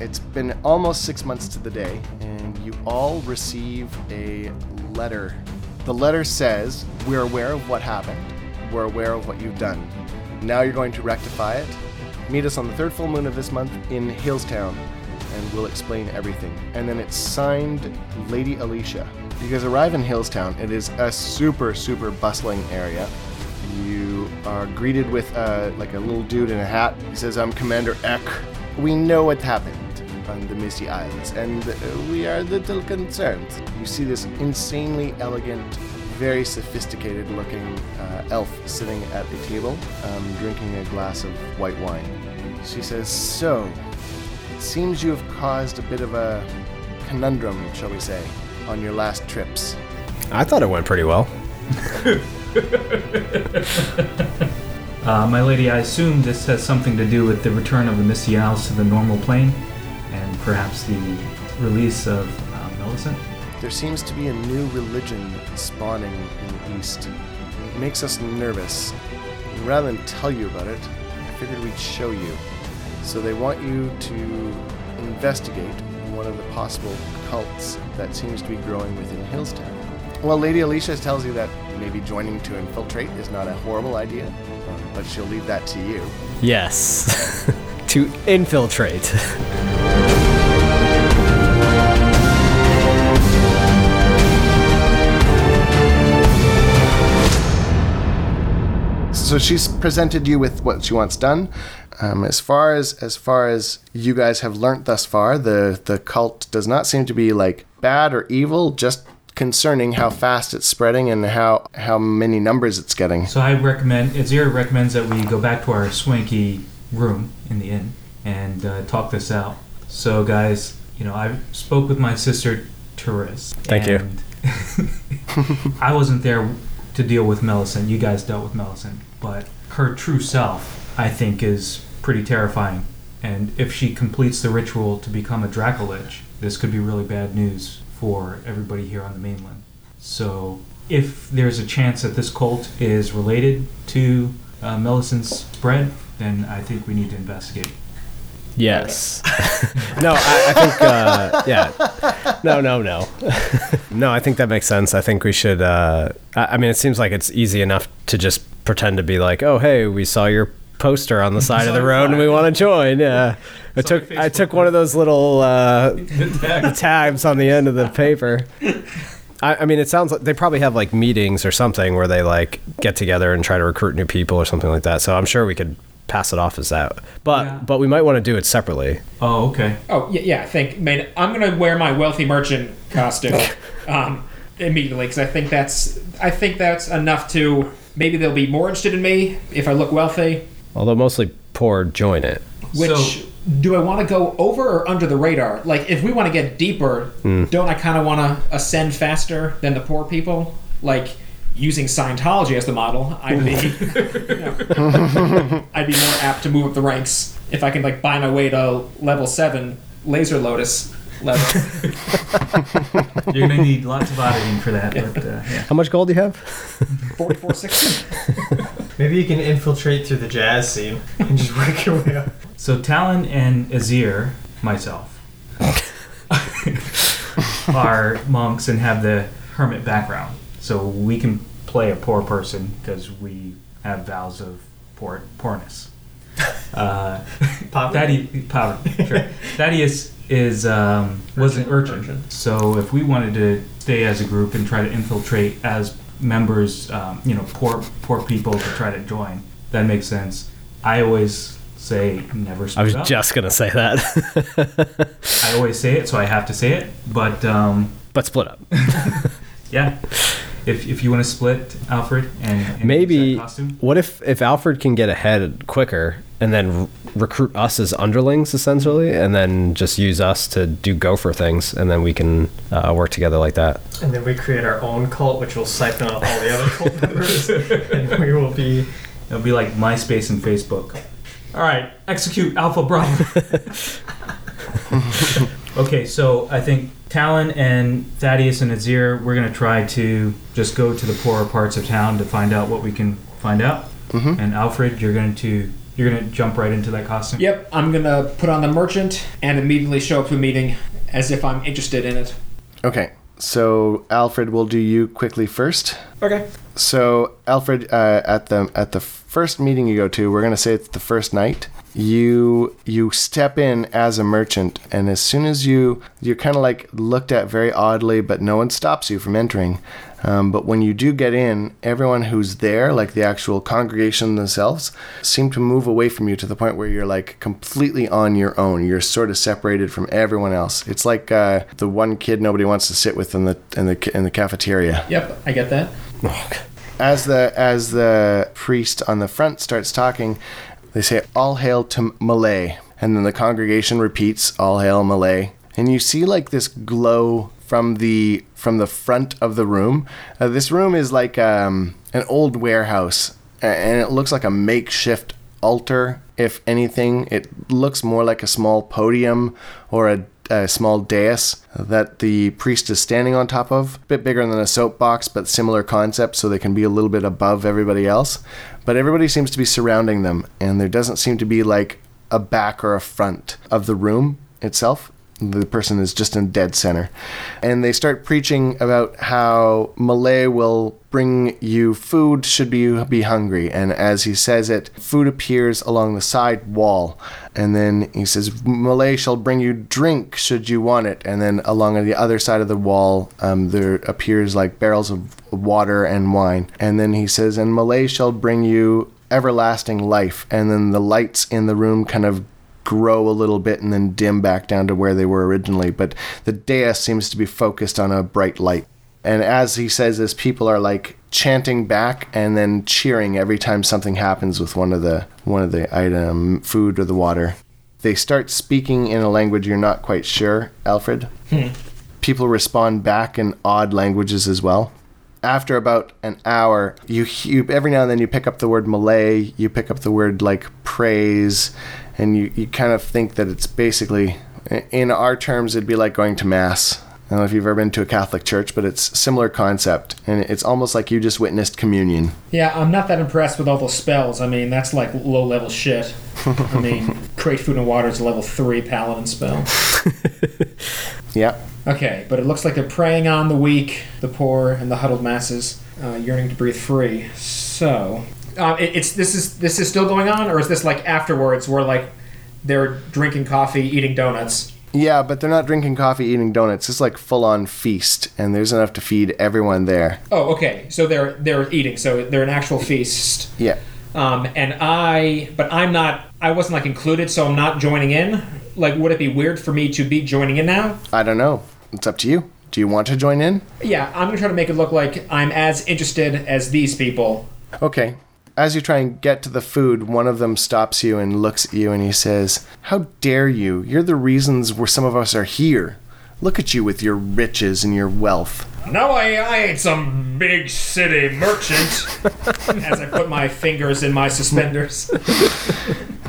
It's been almost six months to the day, and you all receive a letter. The letter says, We're aware of what happened, we're aware of what you've done. Now you're going to rectify it. Meet us on the third full moon of this month in Hillstown, and we'll explain everything. And then it's signed Lady Alicia. You guys arrive in Hillstown. It is a super, super bustling area. You are greeted with uh, like a little dude in a hat. He says, I'm Commander Eck. We know what happened on the Misty Islands, and uh, we are a little concerned. You see this insanely elegant, very sophisticated looking uh, elf sitting at a table, um, drinking a glass of white wine. She says, So, it seems you have caused a bit of a conundrum, shall we say, on your last trips. I thought it went pretty well. Uh, my lady, I assume this has something to do with the return of the Misty Isles to the normal plane, and perhaps the release of uh, Millicent. There seems to be a new religion spawning in the East. It makes us nervous. And rather than tell you about it, I figured we'd show you. So they want you to investigate one of the possible cults that seems to be growing within Hillstown. Well, Lady Alicia tells you that maybe joining to infiltrate is not a horrible idea, um, but she'll leave that to you. Yes. to infiltrate. so she's presented you with what she wants done. Um, as far as as far as you guys have learnt thus far, the the cult does not seem to be like bad or evil, just concerning how fast it's spreading and how how many numbers it's getting. So I recommend, Azir recommends that we go back to our swanky room in the inn and uh, talk this out. So, guys, you know, I spoke with my sister Therese. Thank you. you. I wasn't there to deal with Millicent. You guys dealt with Millicent, but her true self, I think, is pretty terrifying. And if she completes the ritual to become a Dracolich, this could be really bad news for everybody here on the mainland. So, if there's a chance that this cult is related to uh, Millicent's spread, then I think we need to investigate. Yes. no, I, I think, uh, yeah. No, no, no. no, I think that makes sense. I think we should, uh, I, I mean, it seems like it's easy enough to just pretend to be like, oh, hey, we saw your poster on the side of the road and we want to join. Yeah. I took I took one of those little uh, tabs on the end of the paper. I, I mean, it sounds like they probably have like meetings or something where they like get together and try to recruit new people or something like that. So I'm sure we could pass it off as that. But Yeah. but we might want to do it separately. Oh, okay. Oh yeah, yeah. I think. I mean, I'm gonna wear my wealthy merchant costume um, immediately because I think that's. I think that's enough to. Maybe they'll be more interested in me if I look wealthy. Although mostly poor join it. Which So- do I want to go over or under the radar? Like, if we want to get deeper, hmm. don't I kind of want to ascend faster than the poor people? Like using Scientology as the model, I'd be, you know, I'd be more apt to move up the ranks if I can like buy my way to level seven laser lotus level. You're gonna need lots of auditing for that, but uh, yeah. How much gold do you have? Forty-four sixty. Maybe you can infiltrate through the jazz scene and just work your way up. So Talon and Azir, myself, are monks and have the hermit background, so we can play a poor person because we have vows of poor poorness. Uh, Poverty. Thaddeus, poverty, sure. Thaddeus is um, was an urchin, Urchin. so if we wanted to stay as a group and try to infiltrate as members, um, you know, poor poor people to try to join, that makes sense. I always say never. I was up. just gonna say that. I always say it, so I have to say it. But um, but split up. yeah, if, if you want to split Alfred and, and Maybe costume, what if if Alfred can get ahead quicker and then r- recruit us as underlings essentially, and then just use us to do gopher things, and then we can uh, work together like that. And then we create our own cult, which will siphon off all the other cult members, and we will be. it'll be like MySpace and Facebook. All right, execute Alpha Bravo. okay, so I think Talon and Thaddeus and Azir, we're gonna try to just go to the poorer parts of town to find out what we can find out. Mhm. And Alfred, you're going to You're gonna jump right into that costume. Yep, I'm gonna put on the merchant and immediately show up to a meeting as if I'm interested in it. Okay, so Alfred, we'll do you quickly first. Okay. So Alfred, uh, at the at the first meeting you go to, we're gonna say it's the first night. You you step in as a merchant, and as soon as you you're kind of like looked at very oddly, but no one stops you from entering. Um, but when you do get in, everyone who's there, like the actual congregation themselves, seem to move away from you to the point where you're like completely on your own. You're sort of separated from everyone else. It's like uh, the one kid nobody wants to sit with in the in the in the cafeteria Yep, I get that. as the as the priest on the front starts talking, they say "All hail to Malé," and then the congregation repeats "All hail Malé," and you see like this glow from the from the front of the room. Uh, this room is like um, an old warehouse, and it looks like a makeshift altar. If anything, it looks more like a small podium or a a small dais that the priest is standing on top of. A bit bigger than a soapbox, but similar concept, so they can be a little bit above everybody else. But everybody seems to be surrounding them, and there doesn't seem to be like a back or a front of the room itself. The person is just in dead center. And they start preaching about how Malé will bring you food should you be hungry. And as he says it, food appears along the side wall. And then he says, Malé shall bring you drink should you want it. And then along the other side of the wall, um, there appears like barrels of water and wine. And then he says, And Malé shall bring you everlasting life. And then the lights in the room kind of grow a little bit and then dim back down to where they were originally. But the dais seems to be focused on a bright light. And as he says this, people are like chanting back and then cheering every time something happens with one of the one of the item food or the water. They start speaking in a language you're not quite sure, Alfred. Hmm. People respond back in odd languages as well. After about an hour, you, you every now and then you pick up the word Malé, you pick up the word like praise, and you, you kind of think that it's basically in our terms it'd be like going to mass. I don't know if you've ever been to a Catholic church, but it's similar concept, and it's almost like you just witnessed communion. Yeah, I'm not that impressed with all those spells. I mean, that's like low level shit. I mean, create food and water is a level three paladin spell. Yeah, Okay, but it looks like they're preying on the weak, the poor, and the huddled masses, uh, yearning to breathe free. So, uh, it, it's this is this is still going on, or is this like afterwards, where like they're drinking coffee, eating donuts? yeah, but they're not drinking coffee, eating donuts. It's like full on feast, and there's enough to feed everyone there. Oh, okay. So they're they're eating. So they're an actual feast. Yeah. Um, and I, but I'm not. I wasn't like included, so I'm not joining in. Like, would it be weird for me to be joining in now? I don't know. It's up to you. Do you want to join in? Yeah, I'm gonna try to make it look like I'm as interested as these people. Okay. As you try and get to the food, one of them stops you and looks at you and he says, How dare you? You're the reasons where some of us are here. Look at you with your riches and your wealth. No, I, I ain't some big city merchant. as I put my fingers in my suspenders.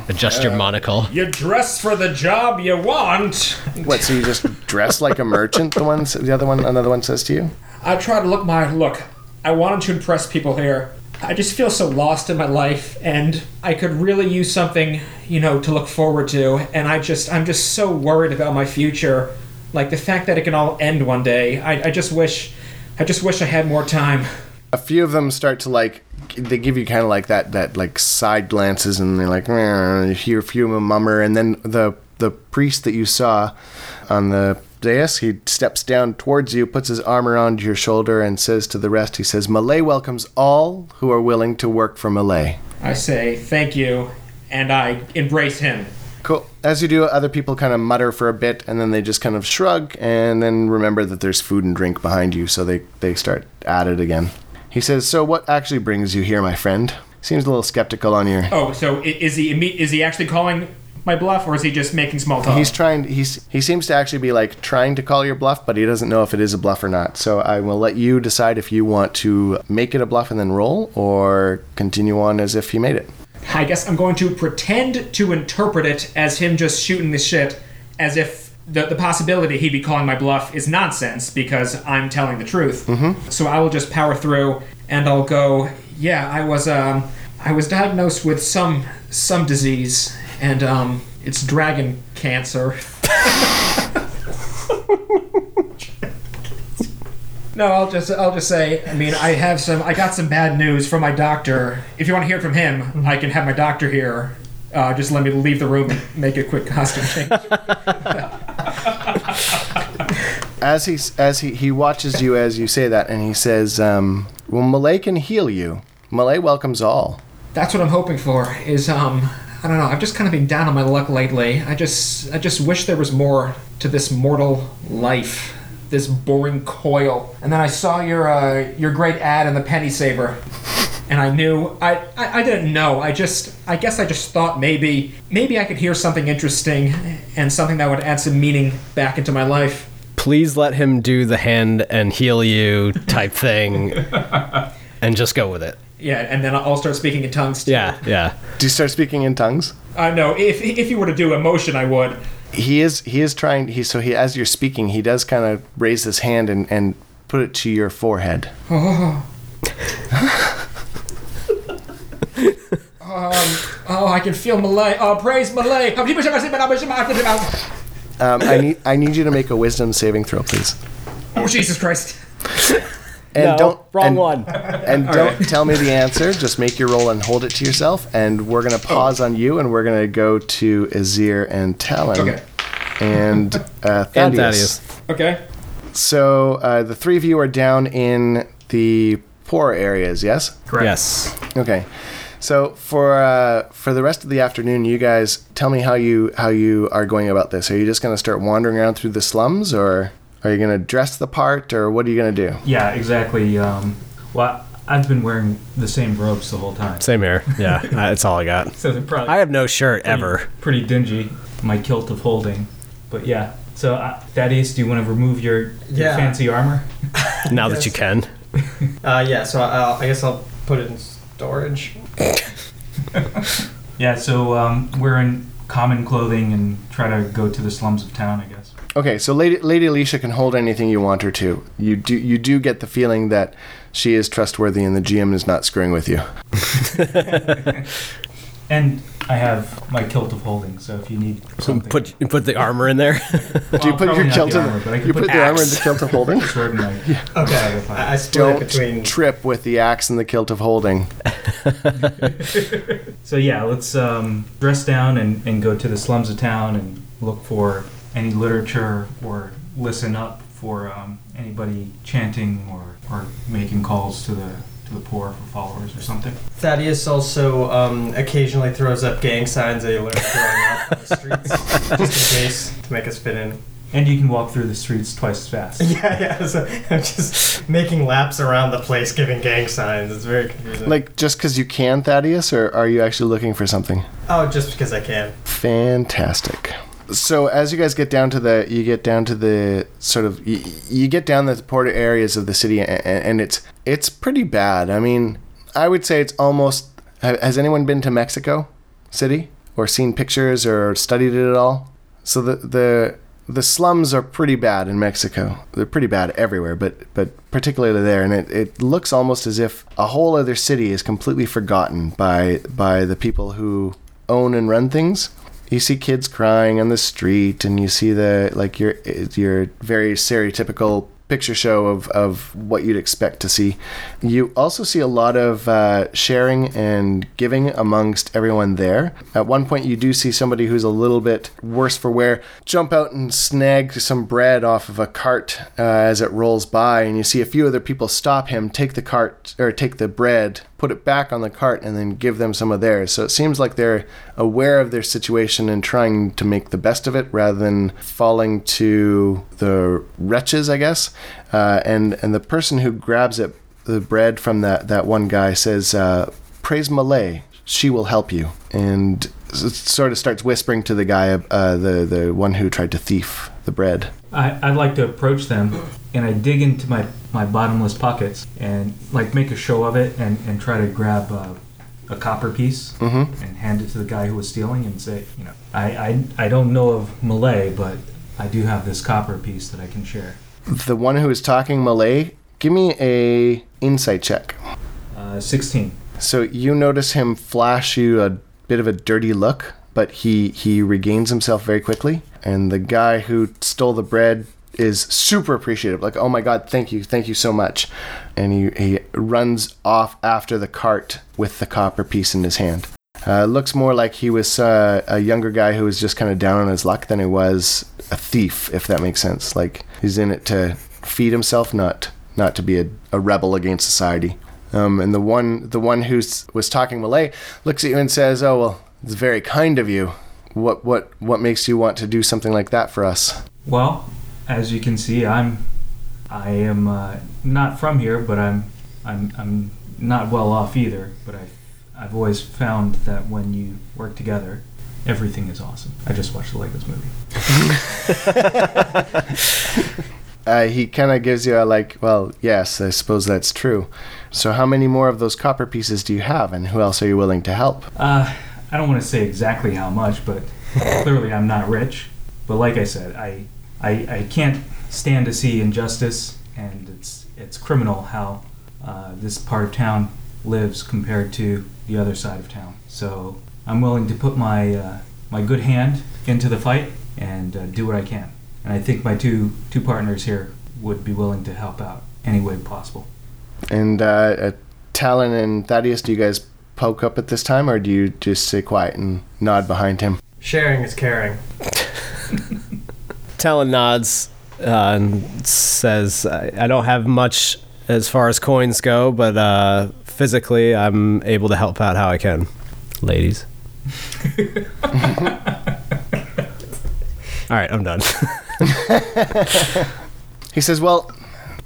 Adjust your uh, monocle. You dress for the job you want. What, so you just dress like a merchant? The one, the other one, another one says to you? I try to look my look. I wanted to impress people here. I just feel so lost in my life, and I could really use something, you know, to look forward to. And I just, I'm just so worried about my future. Like the fact that it can all end one day. I, I just wish, I just wish I had more time. A few of them start to like, they give you kind of like that, that like side glances and they're like, you hear a few of them mummer. And then the, the priest that you saw on the dais, he steps down towards you, puts his arm around your shoulder, and says to the rest, he says, Malé welcomes all who are willing to work for Malé. I say thank you, and I embrace him. Cool. As you do, other people kind of mutter for a bit, and then they just kind of shrug, and then remember that there's food and drink behind you, so they, they start at it again. He says, So what actually brings you here, my friend? Seems a little skeptical on your. Oh, so is he is he actually calling my bluff, or is he just making small talk? He's trying. He's he seems to actually be like trying to call your bluff, but he doesn't know if it is a bluff or not. So I will let you decide if you want to make it a bluff and then roll, or continue on as if he made it. I guess I'm going to pretend to interpret it as him just shooting the shit, as if the, the possibility he'd be calling my bluff is nonsense because I'm telling the truth. Mm-hmm. So I will just power through and I'll go, yeah, I was um I was diagnosed with some some disease, and um, it's dragon cancer. no, I'll just I'll just say. I mean, I have some. I got some bad news from my doctor. If you want to hear it from him, I can have my doctor here. Uh, just let me leave the room and make a quick costume change. As he as he he watches you as you say that, and he says, um, "Well, Malé can heal you. Malé welcomes all." That's what I'm hoping for. Is um, I don't know. I've just kind of been down on my luck lately. I just I just wish there was more to this mortal life, this boring coil. And then I saw your uh, your great ad in the Penny Saver, and I knew I, I I didn't know. I just I guess I just thought maybe maybe I could hear something interesting and something that would add some meaning back into my life. Please let him do the hand and heal you type thing, and just go with it. Yeah, and then I'll start speaking in tongues. Too. Yeah, yeah. Do you start speaking in tongues? Uh, no, if if you were to do emotion, I would. He is he is trying. He so he as you're speaking, he does kind of raise his hand and and put it to your forehead. Oh. Um Oh, I can feel Malé. Oh, praise Malé. Um, I need I need you to make a wisdom saving throw, please. Oh, Jesus Christ. And no, don't wrong and, one. And don't tell me the answer. Just make your roll and hold it to yourself. And we're gonna pause on you, and we're gonna go to Azir and Talon. Okay. And uh, And Thaddeus. Thaddeus. Okay. So uh, the three of you are down in the poor areas. Yes. Correct. Yes. Okay. So for uh, for the rest of the afternoon, you guys tell me how you how you are going about this. Are you just going to start wandering around through the slums, or are you going to dress the part, or what are you going to do? Yeah, exactly. Um, well, I've been wearing the same robes the whole time. Same here. Yeah, that's all I got. So they're probably I have no shirt ever. pretty dingy. My kilt of holding, but yeah. So uh, Thaddeus, do you want to remove your, your Yeah. fancy armor? Now that you can. Uh, yeah, so I'll, I guess I'll put it in storage. Yeah. So um, we're in common clothing and try to go to the slums of town. I guess. Okay, so Lady Lady Alicia can hold anything you want her to. You do you do get the feeling that she is trustworthy and the GM is not screwing with you. And I have my kilt of holding. So if you need something, Put put the armor in there. do you put your kilt in armor, but I can you put put the armor in the kilt of holding? sword and Okay. I, I split Don't between. trip with the axe and the kilt of holding. So yeah, let's um, dress down and, and go to the slums of town and look for any literature or listen up for um, anybody chanting or, or making calls to the to the poor for followers or something. Thaddeus also um, occasionally throws up gang signs that he learned growing up on the streets, just in case to make us fit in. And you can walk through the streets twice as fast. Yeah, yeah. So I'm just making laps around the place, giving gang signs. It's very confusing. Like just because you can, Thaddeus, or are you actually looking for something? oh, just because I can. Fantastic. So as you guys get down to the, you get down to the sort of, you, you get down the port areas of the city, and, and it's it's pretty bad. I mean, I would say it's almost. Has anyone been to Mexico City or seen pictures or studied it at all? So the the the slums are pretty bad in Mexico. They're pretty bad everywhere, but but particularly there, and it, it looks almost as if a whole other city is completely forgotten by by the people who own and run things. You see kids crying on the street, and you see the like your your very stereotypical picture show of, of what you'd expect to see. You also see a lot of uh, sharing and giving amongst everyone there. At one point, you do see somebody who's a little bit worse for wear jump out and snag some bread off of a cart uh, as it rolls by, and you see a few other people stop him, take the cart or take the bread, put it back on the cart, and then give them some of theirs. So it seems like they're aware of their situation and trying to make the best of it rather than falling to the wretches, I guess. Uh, and and the person who grabs it, the bread from that that one guy says, uh, "Praise Malé, she will help you." And sort of starts whispering to the guy, uh, the the one who tried to thief the bread. I, I'd like to approach them and I dig into my, my bottomless pockets and like make a show of it and, and try to grab uh, a copper piece Mm-hmm. and hand it to the guy who was stealing and say, you know, I, I, I don't know of Malé, but I do have this copper piece that I can share. The one who is talking Malé, give me a insight check. Uh, 16. So you notice him flash you a bit of a dirty look, but he he regains himself very quickly. And the guy who stole the bread is super appreciative. Like, oh my god, thank you, thank you so much. And he he runs off after the cart with the copper piece in his hand. Uh, looks more like he was uh, a younger guy who was just kind of down on his luck than he was a thief, if that makes sense. Like he's in it to feed himself, not not to be a, a rebel against society. Um, and the one the one who was talking Malé looks at you and says, "Oh well, it's very kind of you. What what what makes you want to do something like that for us?" Well, as you can see, I'm I am uh, not from here, but I'm I'm I'm not well off either. But I I've always found that when you work together, everything is awesome. I just watched the Legos movie. uh, he kind of gives you a like, well, yes, I suppose that's true. So, how many more of those copper pieces do you have, and who else are you willing to help? Uh, I don't want to say exactly how much, but clearly I'm not rich. But like I said, I, I, I can't stand to see injustice, and it's it's criminal how uh, this part of town lives compared to the other side of town. So I'm willing to put my uh, my good hand into the fight and uh, do what I can. And I think my two two partners here would be willing to help out any way possible. And uh, uh, Talon and Thaddeus, do you guys poke up at this time, or do you just sit quiet and nod behind him? Sharing is caring. Talon nods uh, and says, I, I don't have much as far as coins go, but uh, physically, I'm able to help out how I can. Ladies. All right, I'm done. he says, "Well,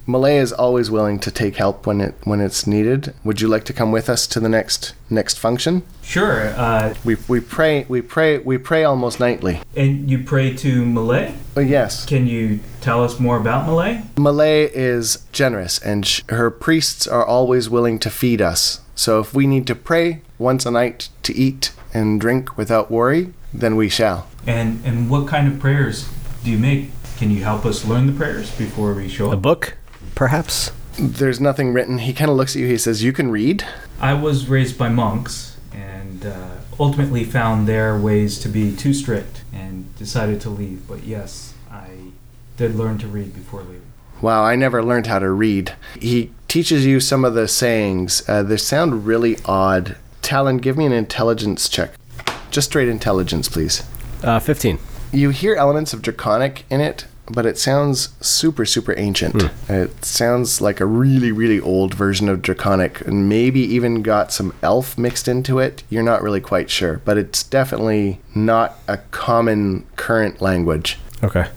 Malé is always willing to take help when it when it's needed. Would you like to come with us to the next next function? Sure. Uh, we we pray we pray we pray almost nightly. And you pray to Malé? Oh yes. Can you tell us more about Malé? Malé is generous, and sh- her priests are always willing to feed us. So if we need to pray once a night to eat and drink without worry, then we shall. And and what kind of prayers do you make? Can you help us learn the prayers before we show up? A book? Perhaps? There's nothing written. He kind of looks at you. He says, "You can read." I was raised by monks, and uh, ultimately found their ways to be too strict, and decided to leave. But yes, I did learn to read before leaving. Wow, I never learned how to read. He teaches you some of the sayings. Uh, they sound really odd. Talon, give me an intelligence check. Just straight intelligence, please. Uh, 15. You hear elements of Draconic in it, but it sounds super super ancient. Hmm. It sounds like a really really old version of Draconic, and maybe even got some Elf mixed into it. You're not really quite sure, but it's definitely not a common current language. Okay.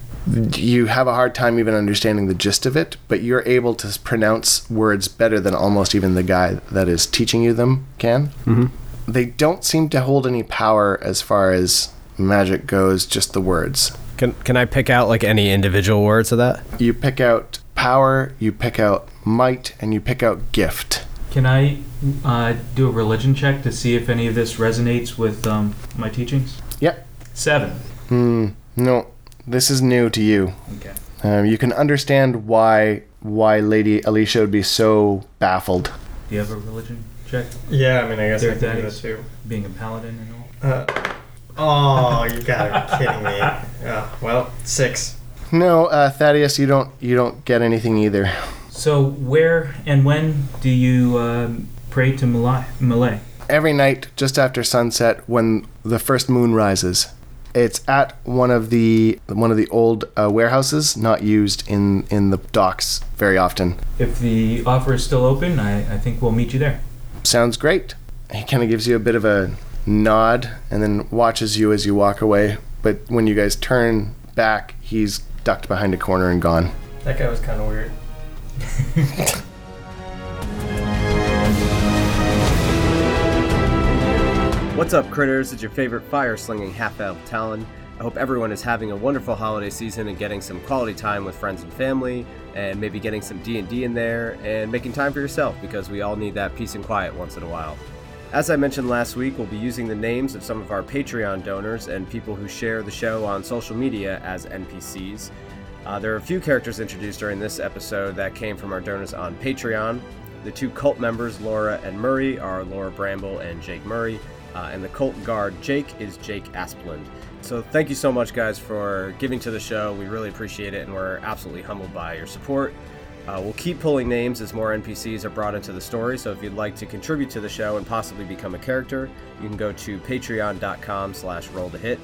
You have a hard time even understanding the gist of it, but you're able to pronounce words better than almost even the guy that is teaching you them can. Mm-hmm. They don't seem to hold any power as far as magic goes, just the words. Can can I pick out like any individual words of that? You pick out power, you pick out might, and you pick out gift. Can I uh, do a religion check to see if any of this resonates with um, my teachings? Yep. Seven. Hmm. No, this is new to you. Okay. Um, you can understand why why Lady Alicia would be so baffled. Do you have a religion check? Yeah, I mean, I guess There I can do that that too. Being a paladin and all. Uh, oh, you gotta be kidding me. Yeah, well, six. No, uh, Thaddeus, you don't you don't get anything either. So where and when do you um, pray to Malé? Malé? Every night, just after sunset, when the first moon rises. It's at one of the one of the old uh, warehouses, not used in in the docks very often. If the offer is still open, I, I think we'll meet you there. Sounds great. He kind of gives you a bit of a nod and then watches you as you walk away. But when you guys turn back, he's ducked behind a corner and gone. That guy was kind of weird. What's up, critters? It's your favorite fire slinging half elf Talon. I hope everyone is having a wonderful holiday season and getting some quality time with friends and family, and maybe getting some D and D in there, and making time for yourself because we all need that peace and quiet once in a while. As I mentioned last week, we'll be using the names of some of our Patreon donors and people who share the show on social media as NPCs. Uh, there are a few characters introduced during this episode that came from our donors on Patreon. The two cult members, Laura and Murray, are Laura Bramble and Jake Murray. Uh, and the cult guard, Jake, is Jake Asplund. So thank you so much, guys, for giving to the show. We really appreciate it, and we're absolutely humbled by your support. Uh, we'll keep pulling names as more NPCs are brought into the story. So if you'd like to contribute to the show and possibly become a character, you can go to patreon.com/slash roll to hit.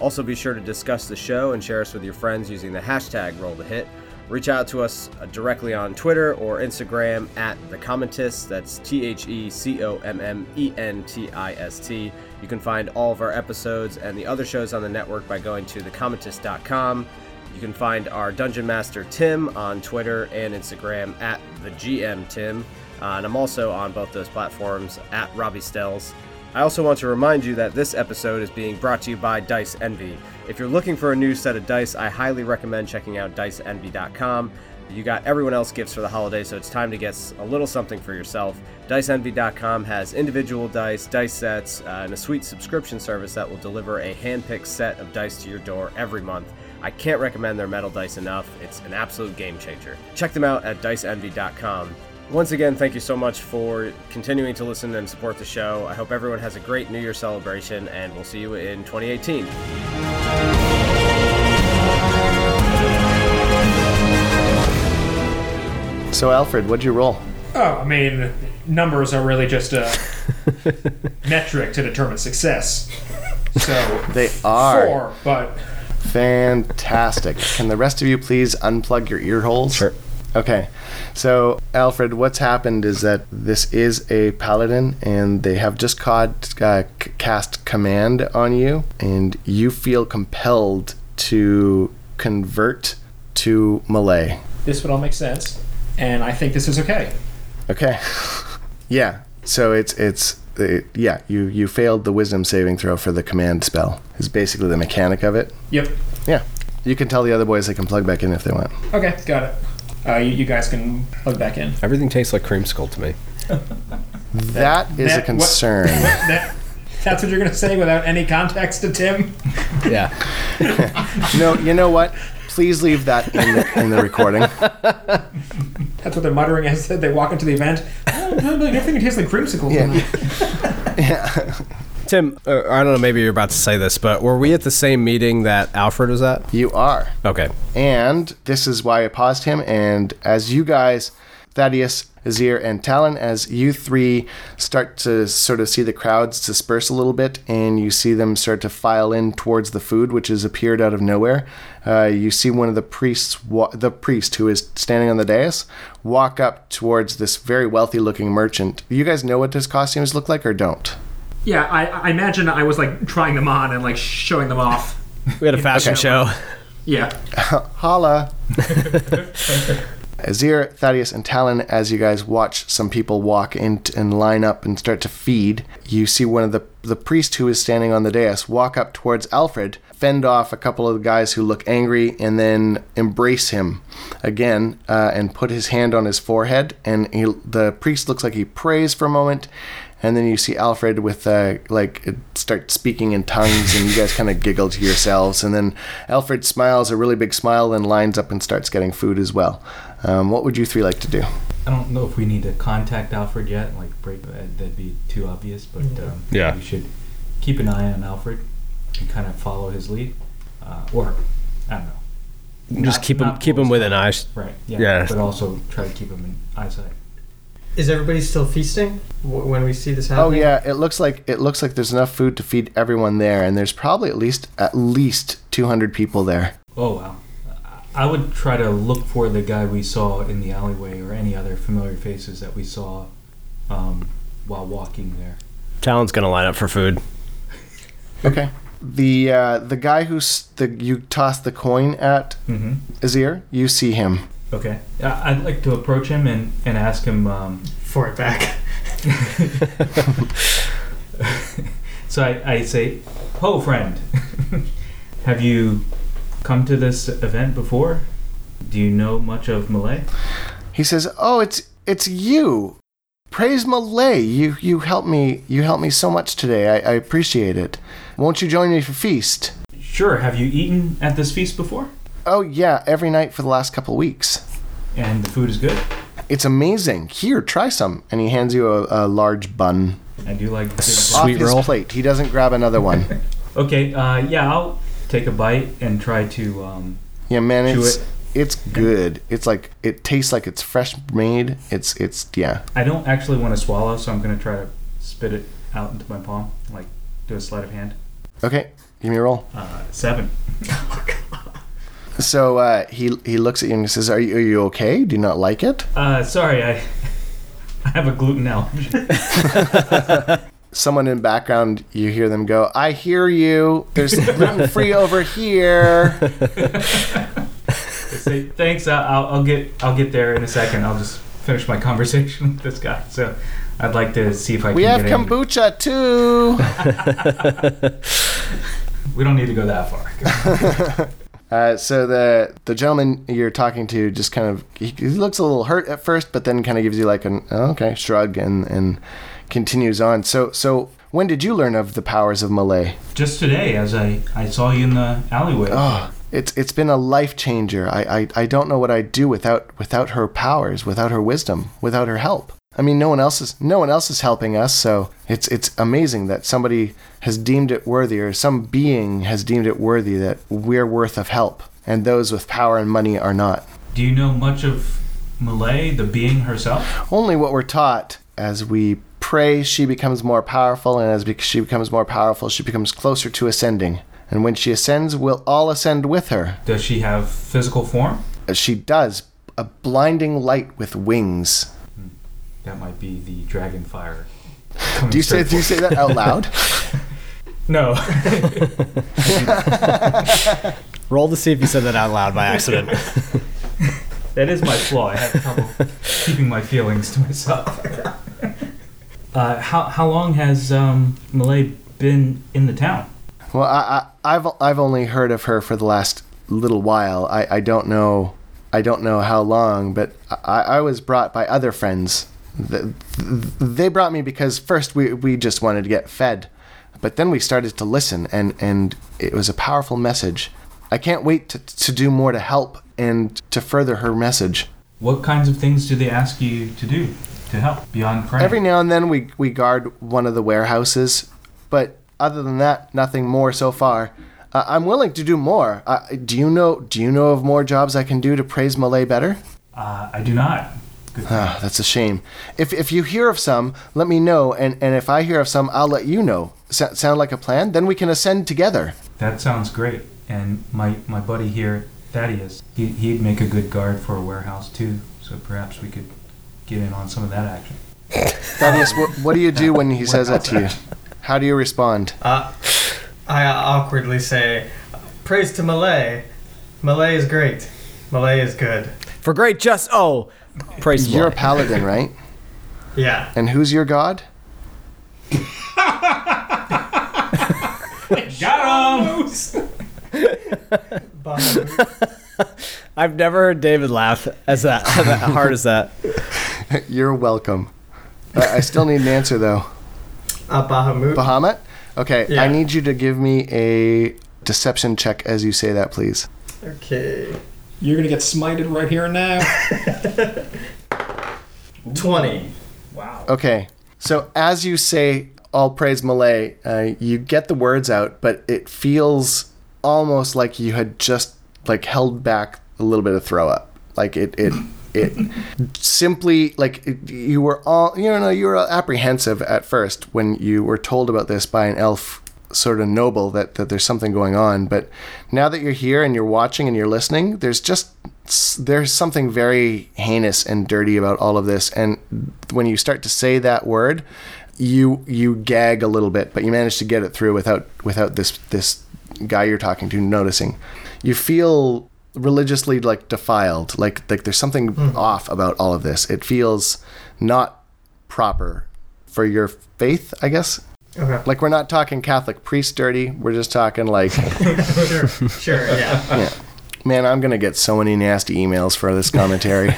Also, be sure to discuss the show and share us with your friends using the hashtag roll to hit. Reach out to us uh, directly on Twitter or Instagram at the Commentist. That's T H E C O M M E N T I S T. You can find all of our episodes and the other shows on the network by going to thecommentist.com. You can find our Dungeon Master Tim on Twitter and Instagram at the GM Tim. Uh, and I'm also on both those platforms at Robbie Stells. I also want to remind you that this episode is being brought to you by Dice Envy. If you're looking for a new set of dice, I highly recommend checking out diceenvy.com. You got everyone else gifts for the holiday, so it's time to get a little something for yourself. DiceEnvy.com has individual dice, dice sets, uh, and a sweet subscription service that will deliver a hand-picked set of dice to your door every month. I can't recommend their metal dice enough. It's an absolute game changer. Check them out at diceenvy.com. Once again, thank you so much for continuing to listen and support the show. I hope everyone has a great New Year celebration, and we'll see you in 2018. So, Alfred, what'd you roll? Oh, I mean, numbers are really just a metric to determine success. So They are four, but fantastic. Can the rest of you please unplug your ear holes? Sure. Okay. So, Alfred, what's happened is that this is a paladin, and they have just caught, uh, c- cast command on you, and you feel compelled to convert to Malé. this would all make sense, and I think this is okay. Okay. yeah. So it's it's it, yeah. You you failed the wisdom saving throw for the command spell. Is basically the mechanic of it. Yep. Yeah. You can tell the other boys they can plug back in if they want. Okay, got it. Uh, you, you guys can plug back in. Everything tastes like creamsicle to me. That is That- a what- concern. That, that's what you're gonna say without any context to Tim. Yeah. no, you know what? Please leave that in the, in the recording. That's what they're muttering as they walk into the event. Oh, everything tastes like creamsicle. Yeah. yeah. Tim, uh, I don't know, maybe you're about to say this, but were we at the same meeting that Alfred was at? You are. Okay. And this is why I paused him. And as you guys, Thaddeus, Azir, and Talon, as you three start to sort of see the crowds disperse a little bit and you see them start to file in towards the food, which has appeared out of nowhere, uh, you see one of the priests, wa- the priest who is standing on the dais, walk up towards this very wealthy looking merchant. You guys know what his costumes look like or don't? Yeah, I, I imagine I was like trying them on and like showing them off. We had a fashion Okay. show. Yeah. Holla. Azir, Thaddeus, and Talon, as you guys watch some people walk in and line up and start to feed, you see one of the the priest who is standing on the dais walk up towards Alfred, fend off a couple of the guys who look angry, and then embrace him again uh, and put his hand on his forehead. And he, the priest looks like he prays for a moment, and then you see Alfred with uh, like start speaking in tongues, and you guys kind of giggle to yourselves. And then Alfred smiles a really big smile, and lines up and starts getting food as well. Um, what would you three like to do? I don't know if we need to contact Alfred yet. Like break uh, that'd be too obvious, but um, Yeah. we should keep an eye on Alfred and kind of follow his lead, uh, or I don't know. Just Not- keep him not keep him pull within his- eyes. Right. Yeah. Yeah. But also try to keep him in eyesight. Is everybody still feasting w- when we see this happen? Oh yeah, it looks like it looks like there's enough food to feed everyone there, and there's probably at least at least 200 people there. Oh wow. I would try to look for the guy we saw in the alleyway or any other familiar faces that we saw um, while walking there. Talon's gonna line up for food. Okay. The uh, the guy who's the you tossed the coin at Mm-hmm. Azir, you see him. Okay. I- I'd like to approach him and, and ask him. Um, For it back. so I, I say, Ho, friend. Have you come to this event before? Do you know much of Malé? He says, "Oh, it's it's you. Praise Malé. You you helped me. You helped me so much today. I, I appreciate it. Won't you join me for feast? Sure. Have you eaten at this feast before? Oh yeah, every night for the last couple weeks. And the food is good? It's amazing. Here, try some." And he hands you a, a large bun. I do like. big Sweet Off bite. his roll. plate. He doesn't grab another one. Okay, uh, yeah, I'll take a bite and try to. Um, Yeah, man, Chew it's it. it's good. It's like it tastes like it's fresh made. It's it's yeah. I don't actually want to swallow, so I'm gonna try to spit it out into my palm, like do a sleight of hand. Okay, give me a roll. Uh, seven. So uh, he he looks at you and he says, "Are you are you okay? Do you not like it?" Uh, sorry, I I have a gluten allergy. Someone in background, you hear them go, "I hear you. There's gluten free over here." Say, Thanks. I'll, I'll get I'll get there in a second. I'll just finish my conversation with this guy. So I'd like to see if I We have get in. kombucha too. We don't need to go that far. Uh, so the the gentleman you're talking to just kind of he, he looks a little hurt at first, but then kind of gives you like an oh, okay shrug and and continues on. So so when did you learn of the powers of Malé? just today, as I I saw you in the alleyway. Oh, it's it's been a life changer. I, I I don't know what I'd do without without her powers, without her wisdom, without her help. I mean, no one else is no one else is helping us, so it's it's amazing that somebody has deemed it worthy, or some being has deemed it worthy that we're worth of help, and those with power and money are not. Do you know much of Malé, the being herself? Only what we're taught as we pray, she becomes more powerful, and as she becomes more powerful, she becomes closer to ascending. And when she ascends, we'll all ascend with her. Does she have physical form? Uh, she does, a blinding light with wings. That might be the dragon fire. Do you say do you say that out loud? No. Roll to see if you said that out loud by accident. that is my flaw. I have trouble keeping my feelings to myself. Uh, how how long has um, Malé been in the town? Well, I, I, I've I've only heard of her for the last little while. I, I don't know I don't know how long, but I, I was brought by other friends. Th- They brought me because first we, we just wanted to get fed, but then we started to listen, and, and it was a powerful message. I can't wait to, to do more to help and to further her message. What kinds of things do they ask you to do to help beyond praying? Every now and then we, we guard one of the warehouses, but other than that, nothing more so far. Uh, I'm willing to do more. Uh, do you know? Do you know of more jobs I can do to praise Malé better? uh, I do not. Ah, that's a shame. If if you hear of some, let me know, and, and if I hear of some, I'll let you know. S- sound like a plan? Then we can ascend together. That sounds great. And my, my buddy here, Thaddeus, he, he'd make a good guard for a warehouse too. So perhaps we could get in on some of that action. Thaddeus, what, what do you do when he says that to you? How do you respond? Uh, I awkwardly say, "Praise to Malé. Malé is great. Malé is good." For great just oh, praise the You're a paladin, right? Yeah. And who's your god? Got him! I've never heard David laugh as that hard as that. You're welcome. I I still need an answer though. Uh, Bahamut. Bahamut? Okay, Yeah. I need you to give me a deception check as you say that, please. okay. You're gonna get smited right here and now. Twenty. Wow. Okay, so as you say, all praise Malé, uh, you get the words out, but it feels almost like you had just like held back a little bit of throw up. Like it, it, it simply like it, you were all you know you were apprehensive at first when you were told about this by an elf sort of noble that, that there's something going on. But now that you're here and you're watching and you're listening there's just there's something very heinous and dirty about all of this. And when you start to say that word you you gag a little bit but you manage to get it through without without this this guy you're talking to noticing you feel religiously like defiled like like there's something off about all of this it feels not proper for your faith i guess Okay. like we're not talking catholic priest dirty we're just talking like sure. Sure. Yeah. yeah. Man, I'm gonna get so many nasty emails for this commentary.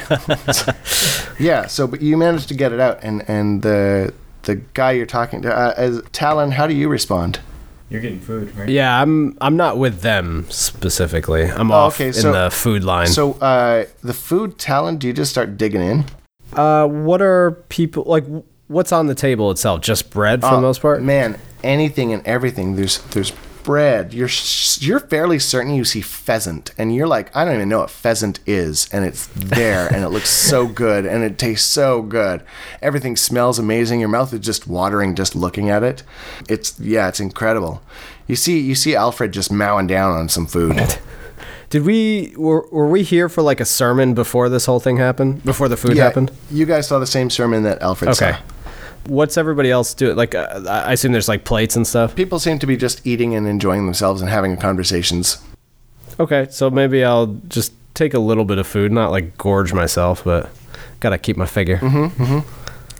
yeah. So, but you managed to get it out, and and the the guy you're talking to, uh, as Talon, how do you respond? You're getting food, right? Yeah, I'm I'm not with them specifically. I'm Oh, off okay, in the food line. So, uh, the food Talon, do you just start digging in? uh, what are people like? what's on the table itself? Just bread for the Oh, most part. Man, anything and everything. There's there's bread. You're sh- you're fairly certain you see pheasant, and you're like, I don't even know what pheasant is, and it's there, and it looks so good, and it tastes so good. Everything smells amazing. Your mouth is just watering just looking at it. It's yeah, it's incredible. You see you see Alfred just mowing down on some food. Did we were, were we here for like a sermon before this whole thing happened? Before the food yeah, happened? you guys saw the same sermon that Alfred Okay. saw. What's everybody else doing? Like, uh, I assume there's like plates and stuff. People seem to be just eating and enjoying themselves and having conversations. Okay, so maybe I'll just take a little bit of food, not like gorge myself, but gotta keep my figure. Mhm, mhm.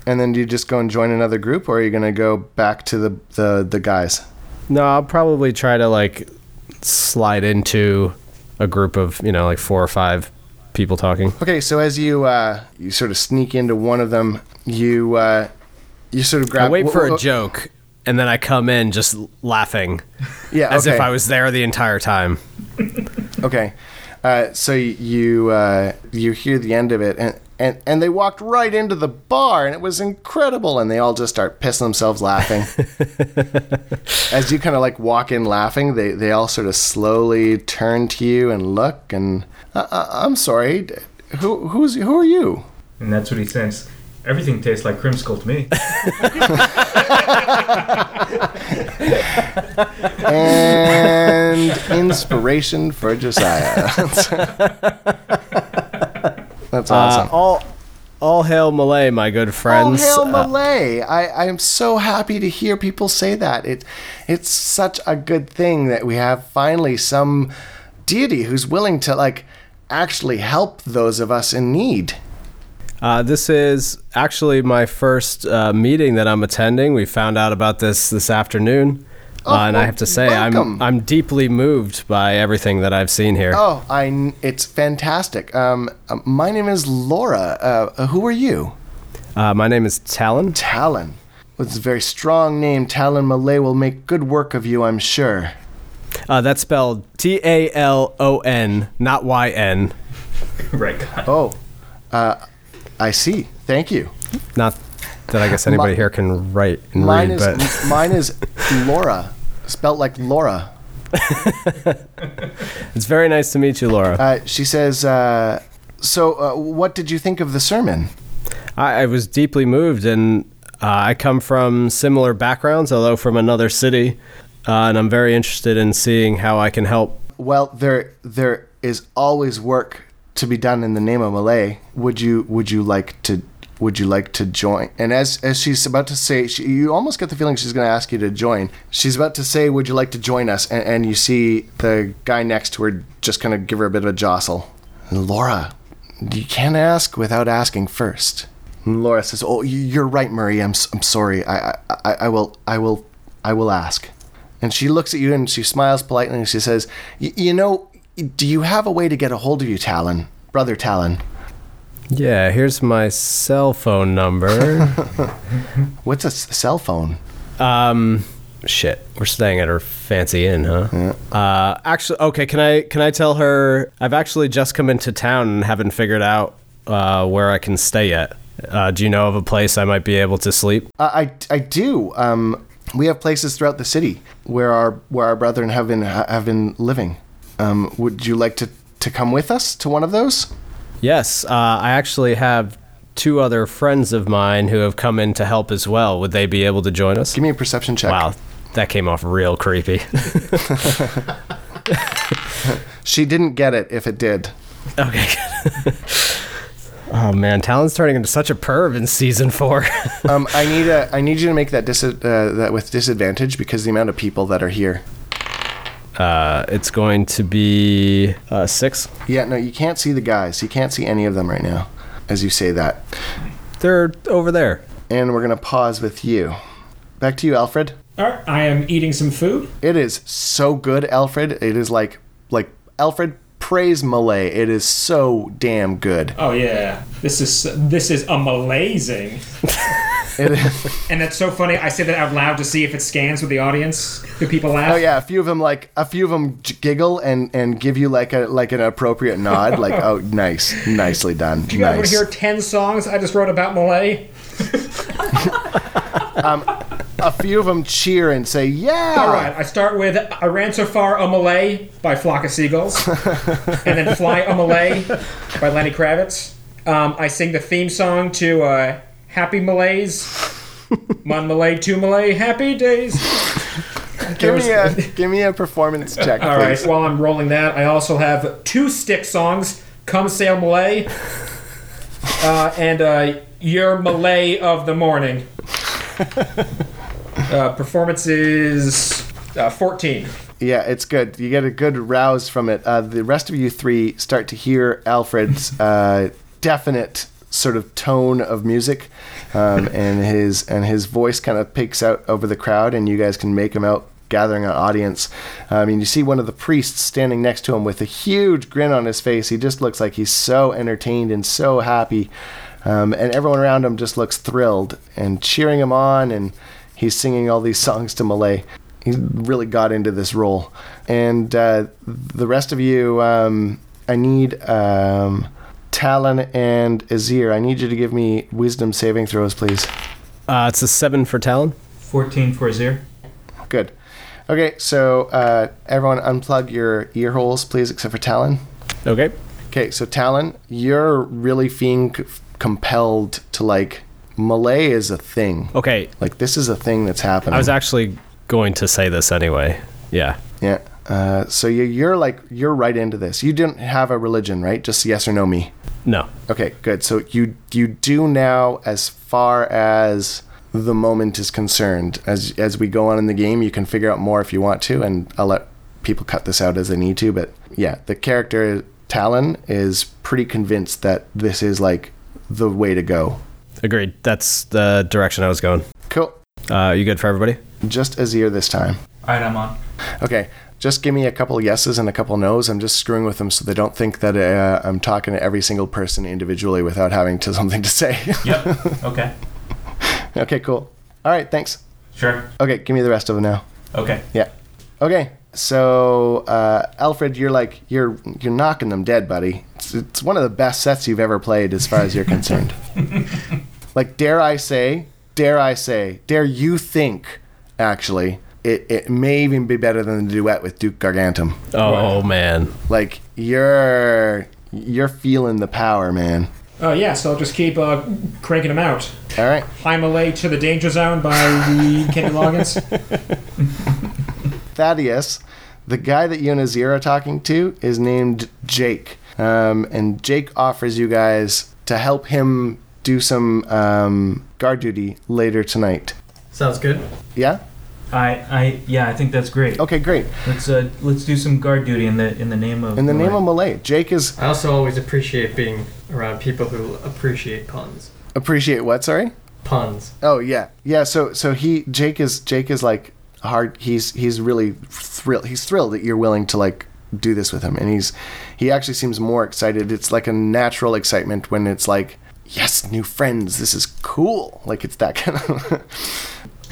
And then do you just go and join another group, or are you going to go back to the, the, the guys? No, I'll probably try to like slide into a group of you know like four or five people talking. Okay, so as you uh, you sort of sneak into one of them, you uh, you sort of grab. I wait for a wh- joke, and then I come in just laughing Yeah, as if. I was there the entire time. Okay, uh, so you uh, you hear the end of it, and, and and they walked right into the bar, and it was incredible, and they all just start pissing themselves laughing. As you kind of like walk in laughing, they they all sort of slowly turn to you and look, and uh, uh, I'm sorry, who who's who are you? And that's what he thinks. Everything tastes like crimskull to me. and inspiration for Josiah. That's awesome. Uh, all, all hail Malé, my good friends. All hail Uh, Malé! I, I am so happy to hear people say that. It, it's such a good thing that we have finally some deity who's willing to like actually help those of us in need. Uh, this is actually my first uh, meeting that I'm attending. We found out about this this afternoon, Oh, uh, and I have to say welcome. I'm I'm deeply moved by everything that I've seen here. Oh, I it's fantastic. Um, uh, my name is Laura. Uh, who are you? Uh, my name is Talon. Talon. With a very strong name, Talon Malé will make good work of you, I'm sure. Uh, that's spelled T A L O N, not Y N. right. God. Oh, uh, I see. Thank you. Not that I guess anybody Mi- here can write and Mine read, is but mine is Laura, spelt like Laura. it's very nice to meet you, Laura. Uh, she says, uh, "So, uh, what did you think of the sermon?" I, I was deeply moved, and uh, I come from similar backgrounds, although from another city, uh, and I'm very interested in seeing how I can help. Well, there there is always work to be done in the name of Malé. Would you would you like to would you like to join? And as as she's about to say, she, you almost get the feeling she's going to ask you to join. She's about to say, "Would you like to join us?" And, and you see the guy next to her just kind of give her a bit of a jostle. Laura, you can't ask without asking first. And Laura says, "Oh, you- you're right, Murray. I'm I'm sorry. I I, I will I will I will ask." And she looks at you and she smiles politely and she says, "Y- "You know, do you have a way to get a hold of you, Talon, brother Talon? Yeah, here's my cell phone number. What's a s- cell phone?" um, shit, we're staying at her fancy inn, huh? Uh, actually, okay. Can I can I tell her I've actually just come into town and haven't figured out uh, where I can stay yet. Uh, do you know of a place I might be able to sleep? Uh, I I do. Um, we have places throughout the city where our where our brethren have been have been living. Um, would you like to to come with us to one of those? Yes, uh, I actually have two other friends of mine who have come in to help as well. Would they be able to join us? Give me a perception check. Wow, that came off real creepy. She didn't get it. If it did, okay. oh man, Talon's turning into such a perv in season four. um, I need a I need you to make that dis- uh, that with disadvantage because the amount of people that are here. Uh, it's going to be uh, six. Yeah, no, you can't see the guys. You can't see any of them right now as you say that. They're over there. And we're going to pause with you. Back to you, Alfred. All right, I am eating some food. It is so good, Alfred. It is like like Alfred praise Malé. It is so damn good. Oh yeah, this is this is amazing. It is, And that's so funny. I say that out loud to see if it scans with the audience. Do people laugh? oh yeah, a few of them like a few of them giggle and and give you like a like an appropriate nod. Like oh, nice, nicely done. Do You guys want to hear ten songs I just wrote about Malé? um, a few of them cheer and say, "Yeah!" All right, I start with "I Ran So Far, a Malay" by Flock of Seagulls, and then "Fly a Malay" by Lenny Kravitz. Um, I sing the theme song to uh, "Happy Malays," "Mon Malay, two Malay, Happy Days." Give me a give me a performance check, All right. please. While I'm rolling that, I also have two stick songs: "Come Sail Malay" uh, and uh, "Your Malay of the Morning." Uh, performance is uh, 14. Yeah, it's good. You get a good rouse from it. Uh, the rest of you three start to hear Alfred's uh, definite sort of tone of music, um, and his and his voice kind of peeks out over the crowd, and you guys can make him out gathering an audience. I mean, you see one of the priests standing next to him with a huge grin on his face. He just looks like he's so entertained and so happy, um, and everyone around him just looks thrilled and cheering him on, and he's singing all these songs to Malé he really got into this role. And uh, the rest of you, um, I need um, Talon and Azir. I need you to give me wisdom saving throws, please. Uh, it's a seven for Talon. 14 for Azir. Good. Okay, so uh, everyone unplug your ear holes, please, except for Talon. Okay. Okay, so Talon, you're really feeling c- compelled to like Malé is a thing. Okay. Like this is a thing that's happening. I was actually going to say this anyway. Yeah. Yeah. Uh, so you, you're like you're right into this. You didn't have a religion, right? Just yes or no me. No. Okay, good. So you you do now as far as the moment is concerned. As as we go on in the game, you can figure out more if you want to, and I'll let people cut this out as they need to. But yeah, the character Talon is pretty convinced that this is like the way to go. Agreed. That's the direction I was going. Cool. Uh, you good for everybody? Just Azir this time. All right, I'm on. Okay, just give me a couple yeses and a couple nos. I'm just screwing with them so they don't think that uh, I'm talking to every single person individually without having to something to say. Yep. okay. okay, cool. All right, thanks. Sure. Okay, give me the rest of them now. Okay. Yeah. Okay. So, uh, Alfred, you're like you're you're knocking them dead, buddy. It's, it's one of the best sets you've ever played, as far as you're concerned. like, dare I say, dare I say, dare you think, actually, it, it may even be better than the duet with Duke Gargantum. Oh man. Like, you're you're feeling the power, man. Oh, yeah, so I'll just keep uh, cranking them out. All right. Hi Malay to the Danger Zone by the Kenny Loggins. Thaddeus, the guy that you and Azir are talking to, is named Jake. Um, and Jake offers you guys to help him do some um, guard duty later tonight. Sounds good. Yeah? I, I, yeah, I think that's great. Okay, great. Let's, uh, let's do some guard duty in the, in the name of. In the name Malé. of Malé, Jake is. I also always appreciate being around people who appreciate puns. Appreciate what, sorry? Puns. Oh, yeah. Yeah, so so he, Jake is, Jake is like hard. He's, he's really thrilled. He's thrilled that you're willing to like do this with him. And he's, he actually seems more excited. It's like a natural excitement when it's like, yes, new friends. This is cool. Like it's that kind of.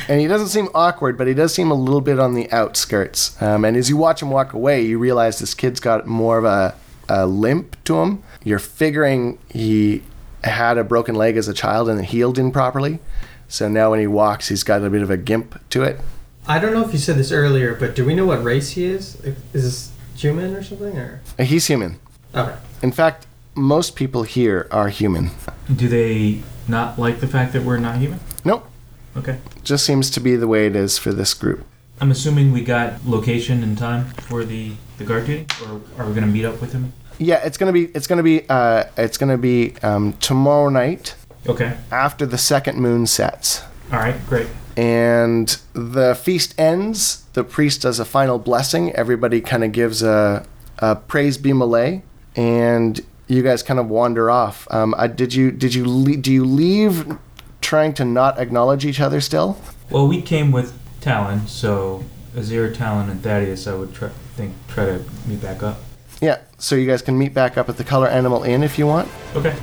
and he doesn't seem awkward, but he does seem a little bit on the outskirts. Um, and as you watch him walk away, you realize this kid's got more of a, a limp to him. You're figuring he had a broken leg as a child and it healed improperly. So now when he walks, he's got a bit of a gimp to it. I don't know if you said this earlier, but do we know what race he is? Is this human or something? Or He's human. okay. In fact, most people here are human. Do they not like the fact that we're not human? Nope. Okay. Just seems to be the way it is for this group. I'm assuming we got location and time for the, the guard duty, or are we going to meet up with him? Yeah, it's gonna be it's gonna be uh, it's gonna be um, tomorrow night Okay. after the second moon sets. All right. Great. and the feast ends. The priest does a final blessing. Everybody kind of gives a, a praise be Malé, and you guys kind of wander off. Um, I, did you did you le- do you leave trying to not acknowledge each other still? Well, we came with Talon, so Azir, Talon, and Thaddeus, I would try, think try to meet back up. Yeah. So you guys can meet back up at the Color Animal Inn if you want. Okay.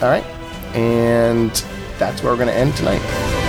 All right, and that's where we're gonna end tonight.